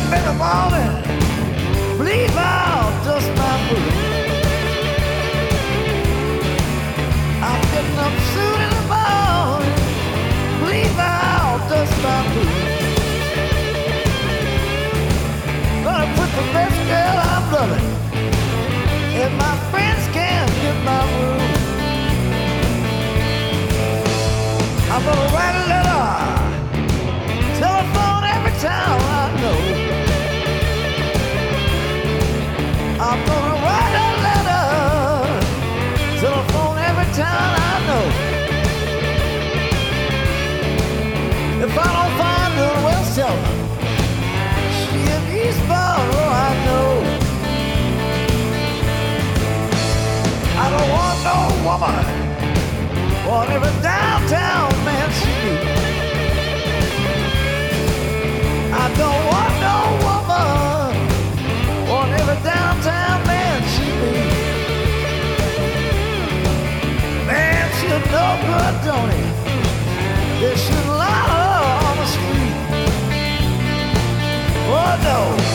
In the morning, believe I'll dust my boots. I'm up in the morning, believe I'll dust my boots. Gonna put the best girl I'm loving, and my friends can't get my room. I'm gonna write whatever downtown man. I don't want no woman, whatever downtown man. Man, she'll no good, don't it? They should on the street. Oh no.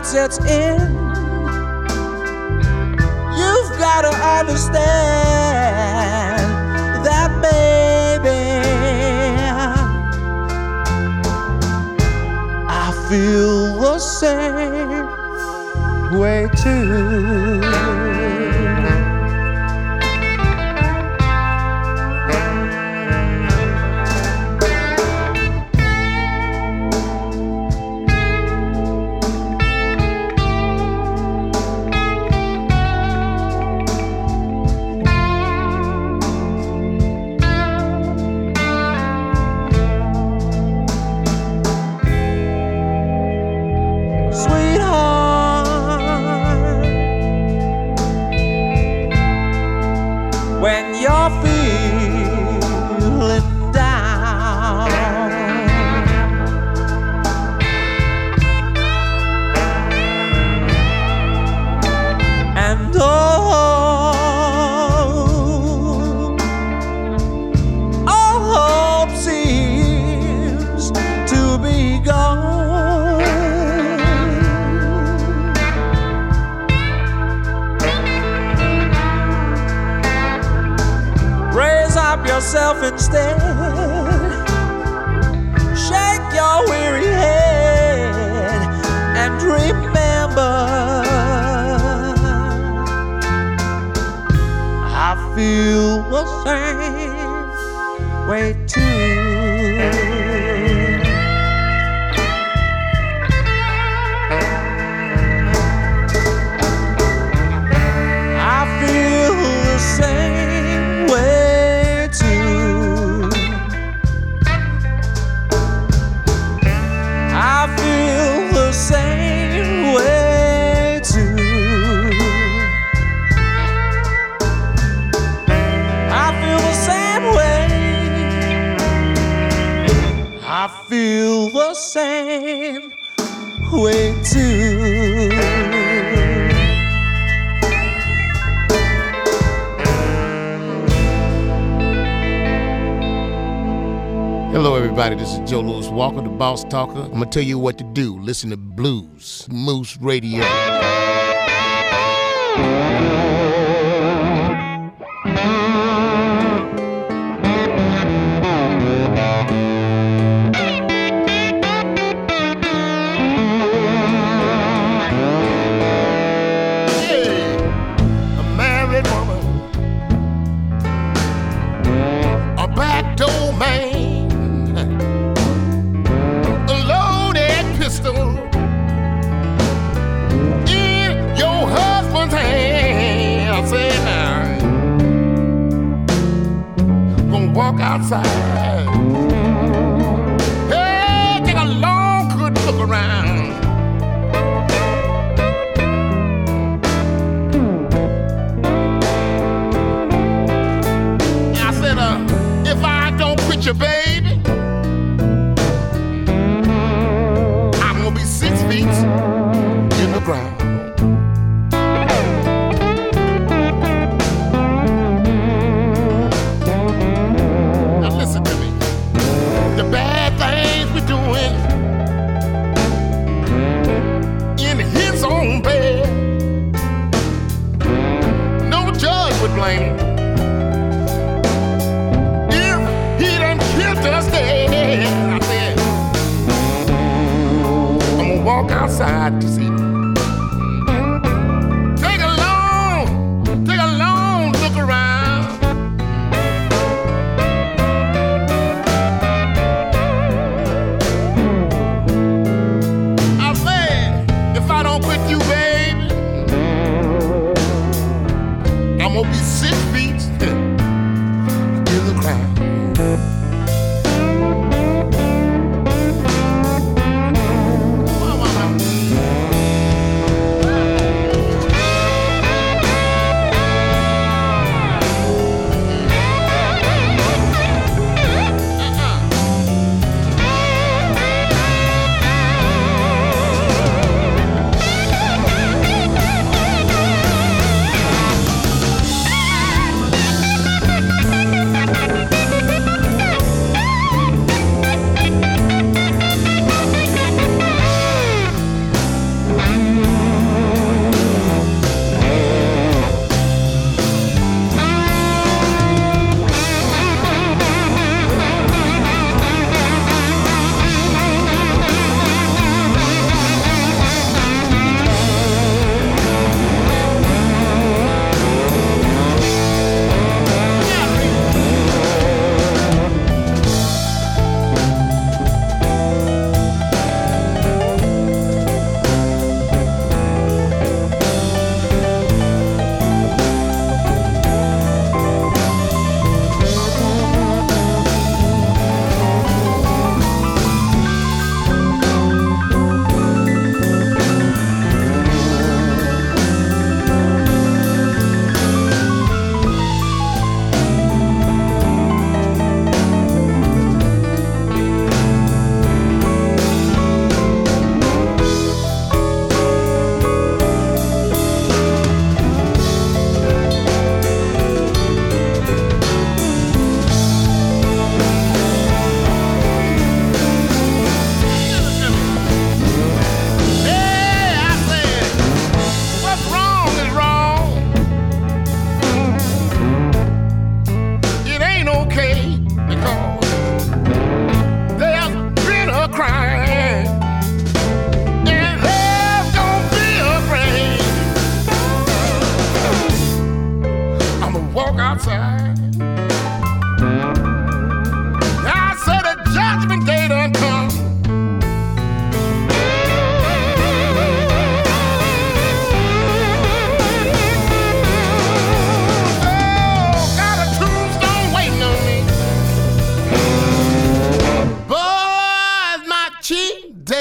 night sets in, you've got to understand that, baby. I feel the same way too. remember. I feel the same way too. everybody. This is Joe Lewis Walker, the Boss Talker. I'm gonna tell you what to do. Listen to Blues Moose Radio.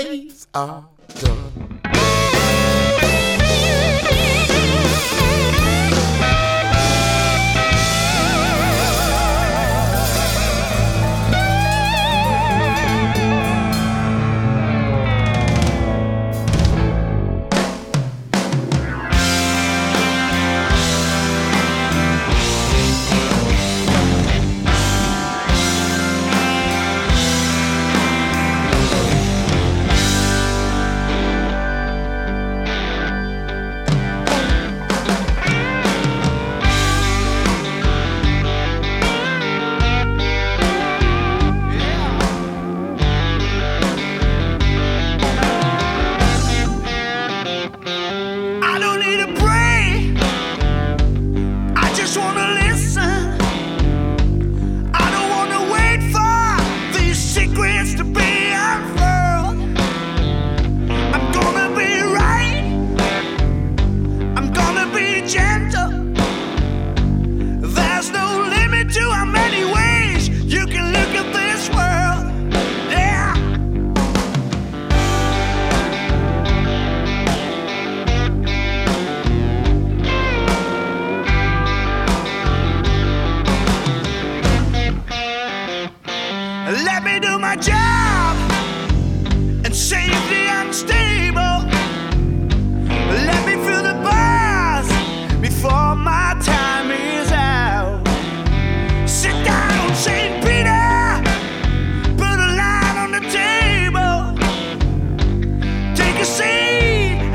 Days are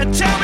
and tell me.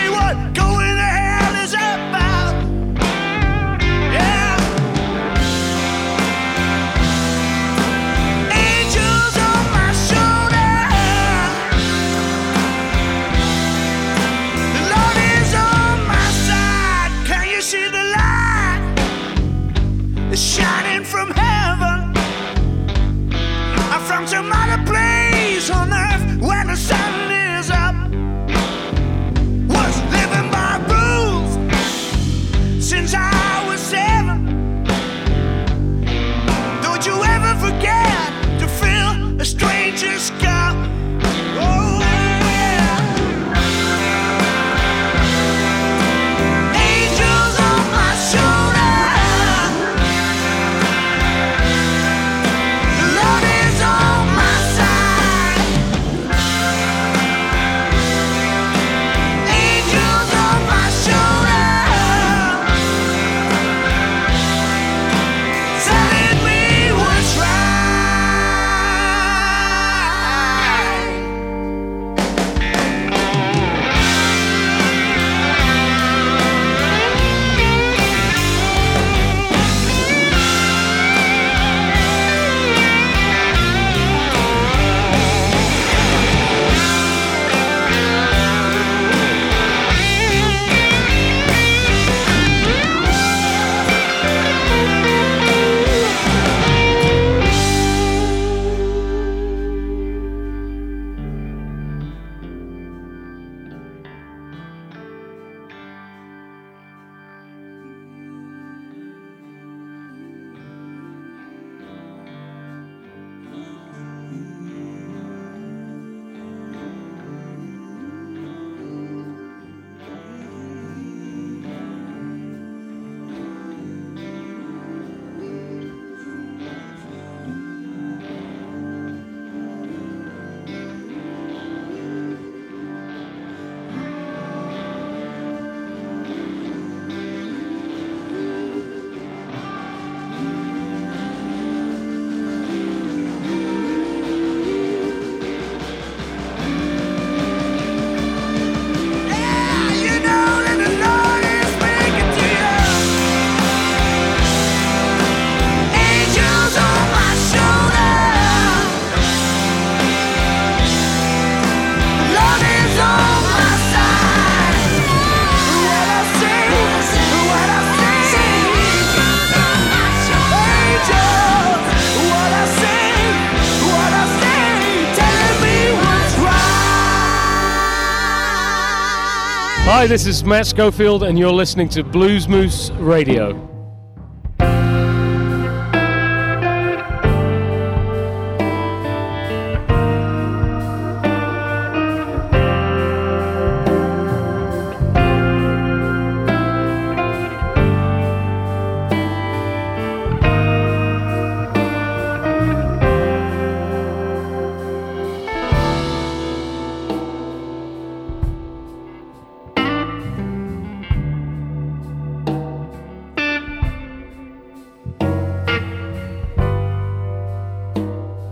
Hi, this is Matt Schofield, and you're listening to Blues Moose Radio.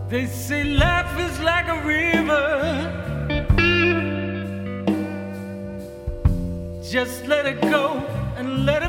They say life is like a river. Just let it go and let it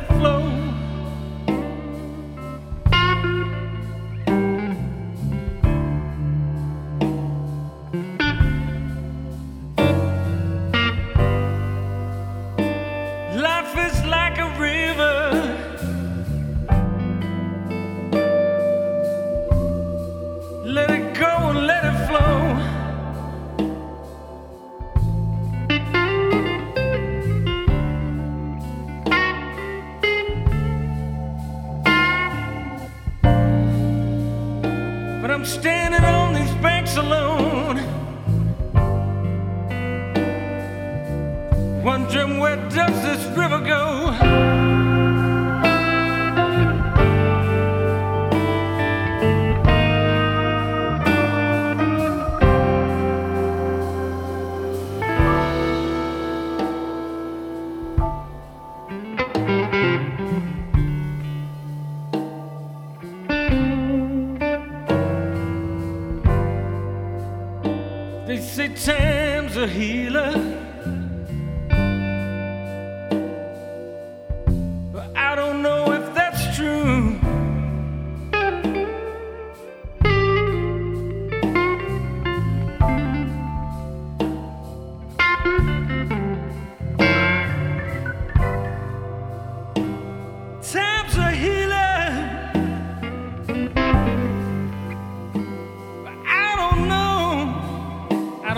alone,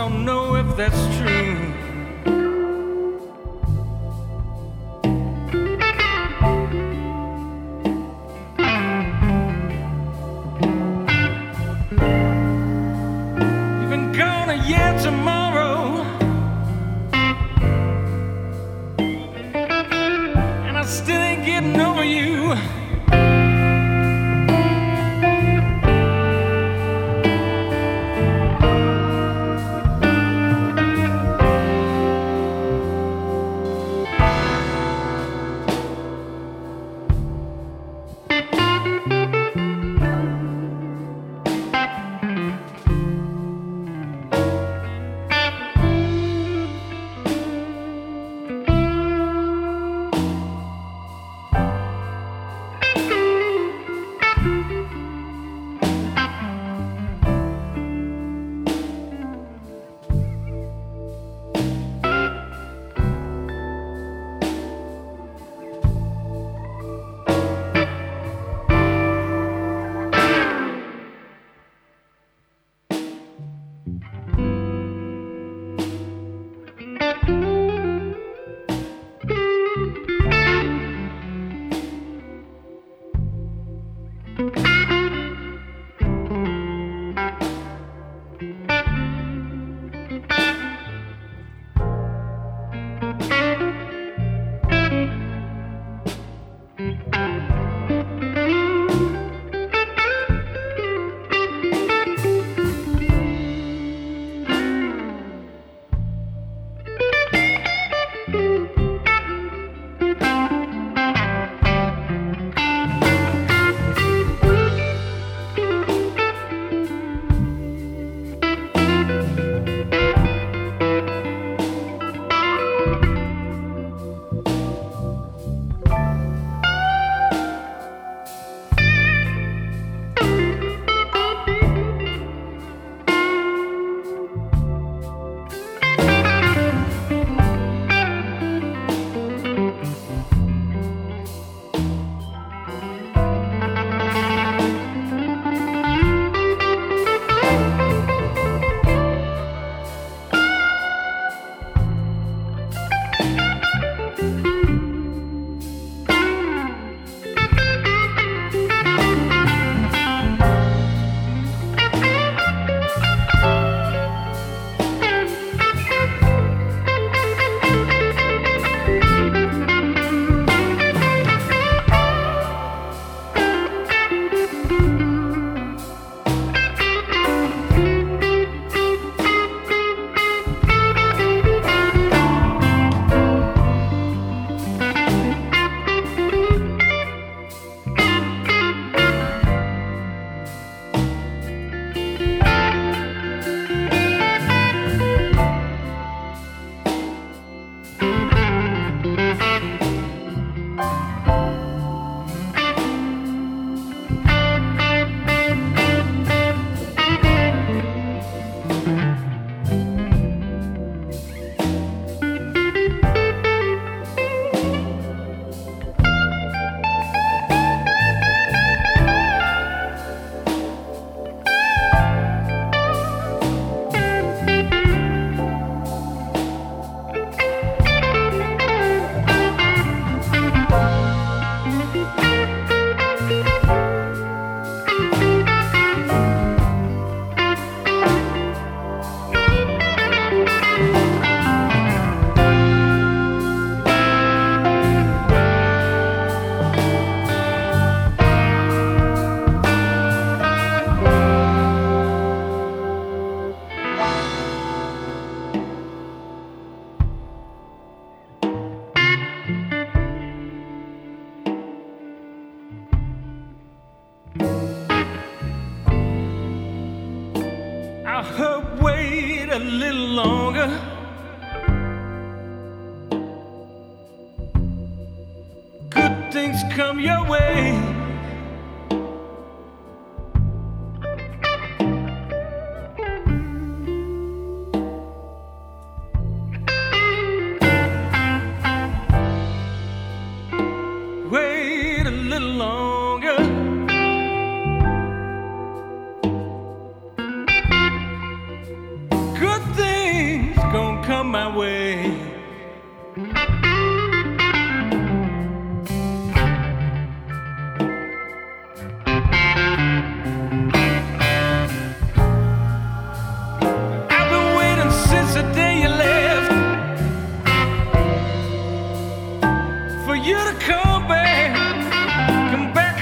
don't know if that's true.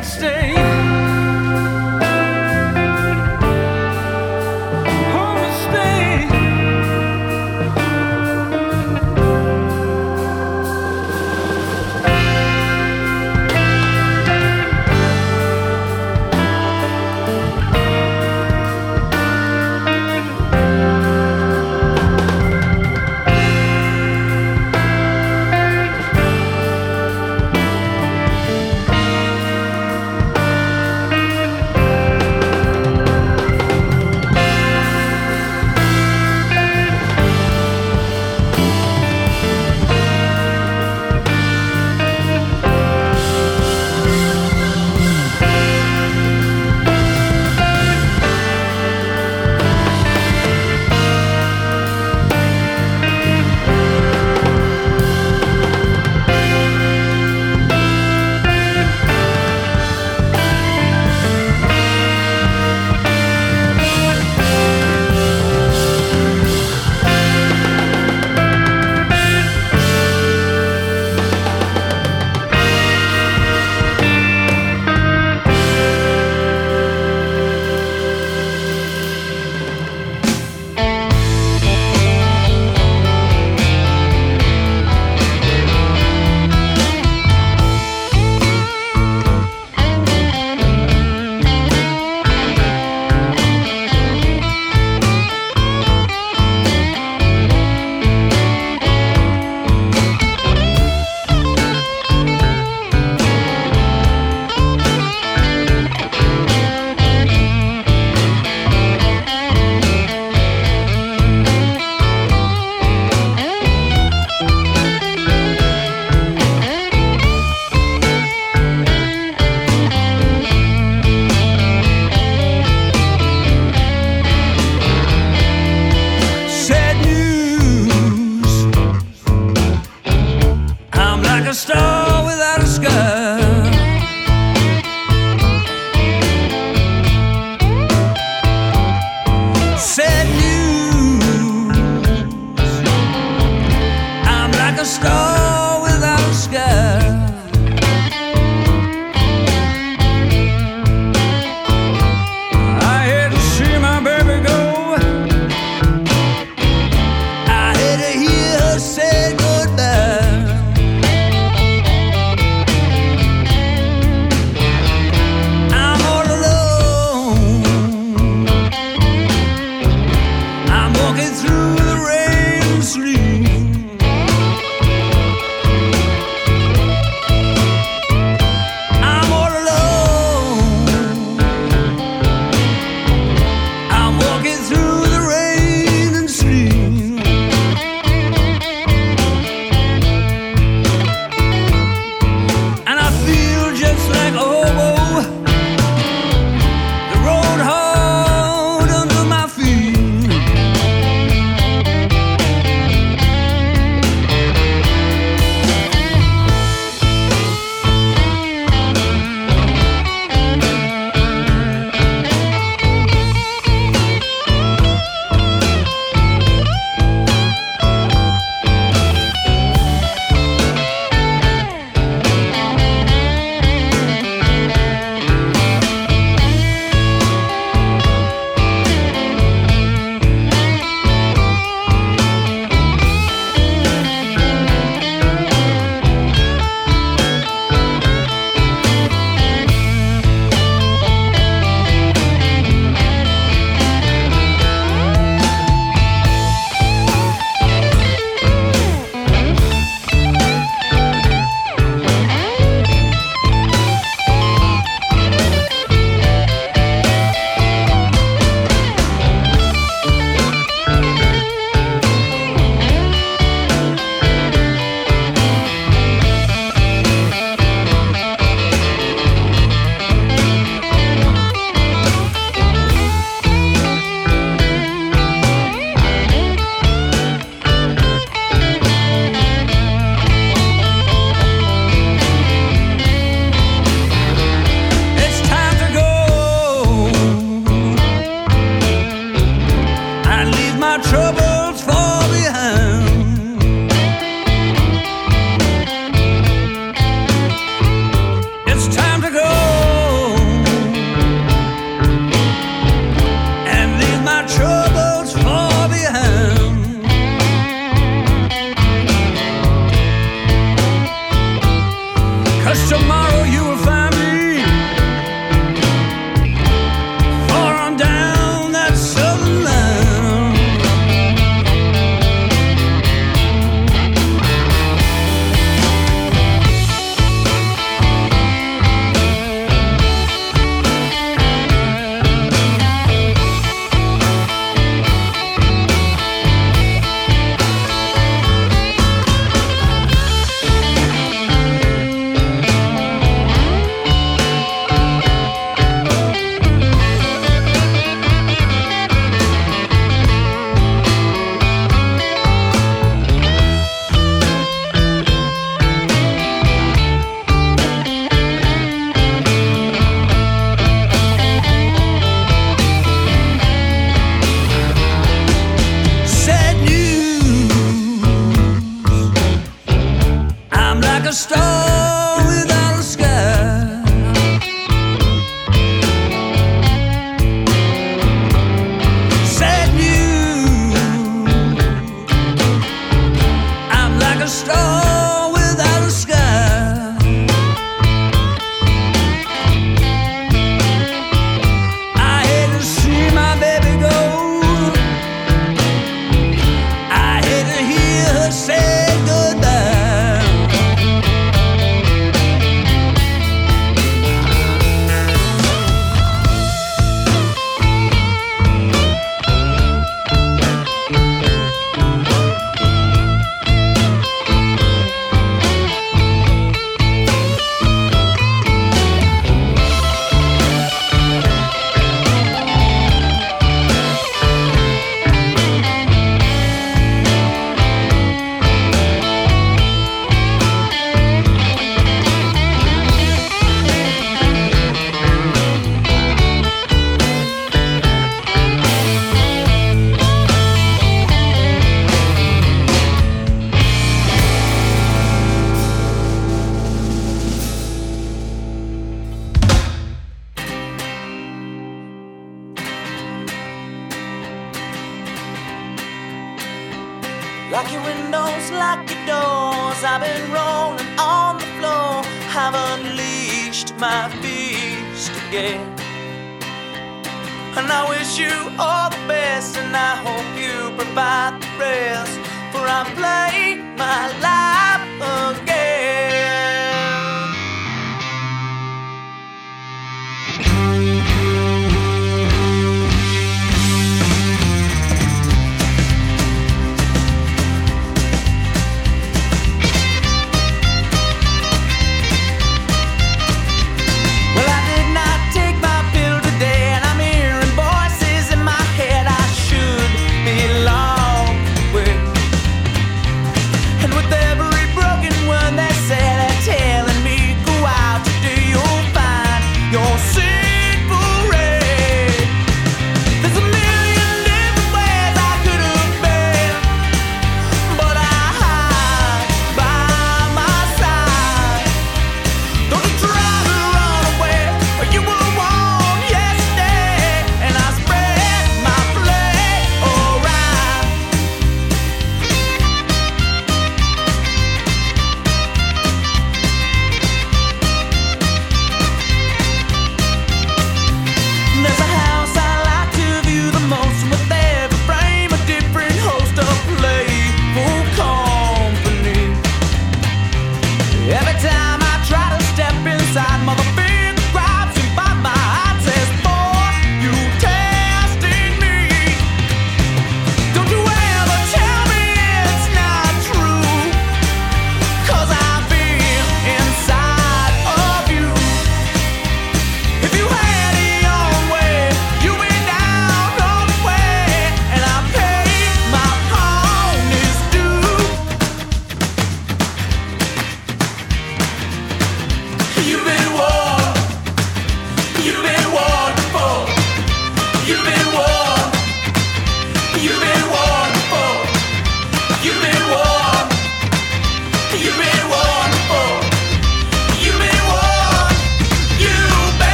And stay.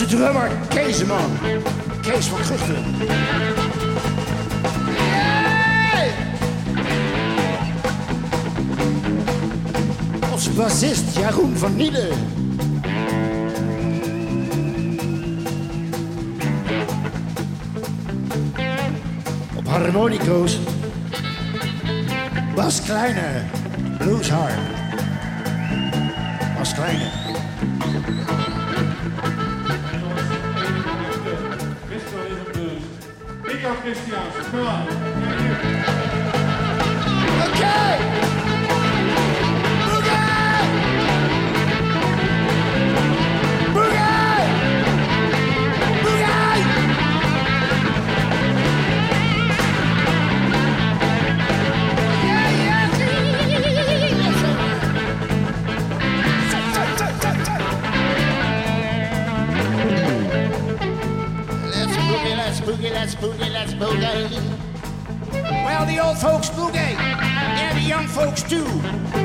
Onze drummer Keesman. Kees van Guchten. Hey! Onze bassist Jeroen van Nielen. Op harmonico's. Bas Kleine. Blueshard. Nico Christiaanse, kom boogie, let's boogie, let's boogie. Well, the old folks boogie, and the young folks too,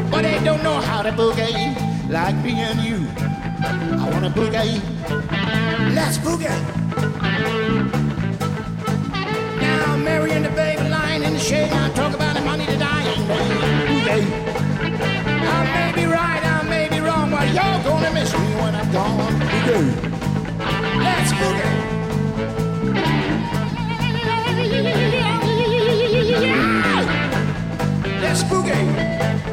but they don't know how to boogie like me and you. I wanna boogie. Let's boogie. Now, Mary and the baby lying in the shade, I talk about the money that I ain't made. I may be right, I may be wrong, but you're gonna miss me when I'm gone. Boogie. Let's boogie. Let's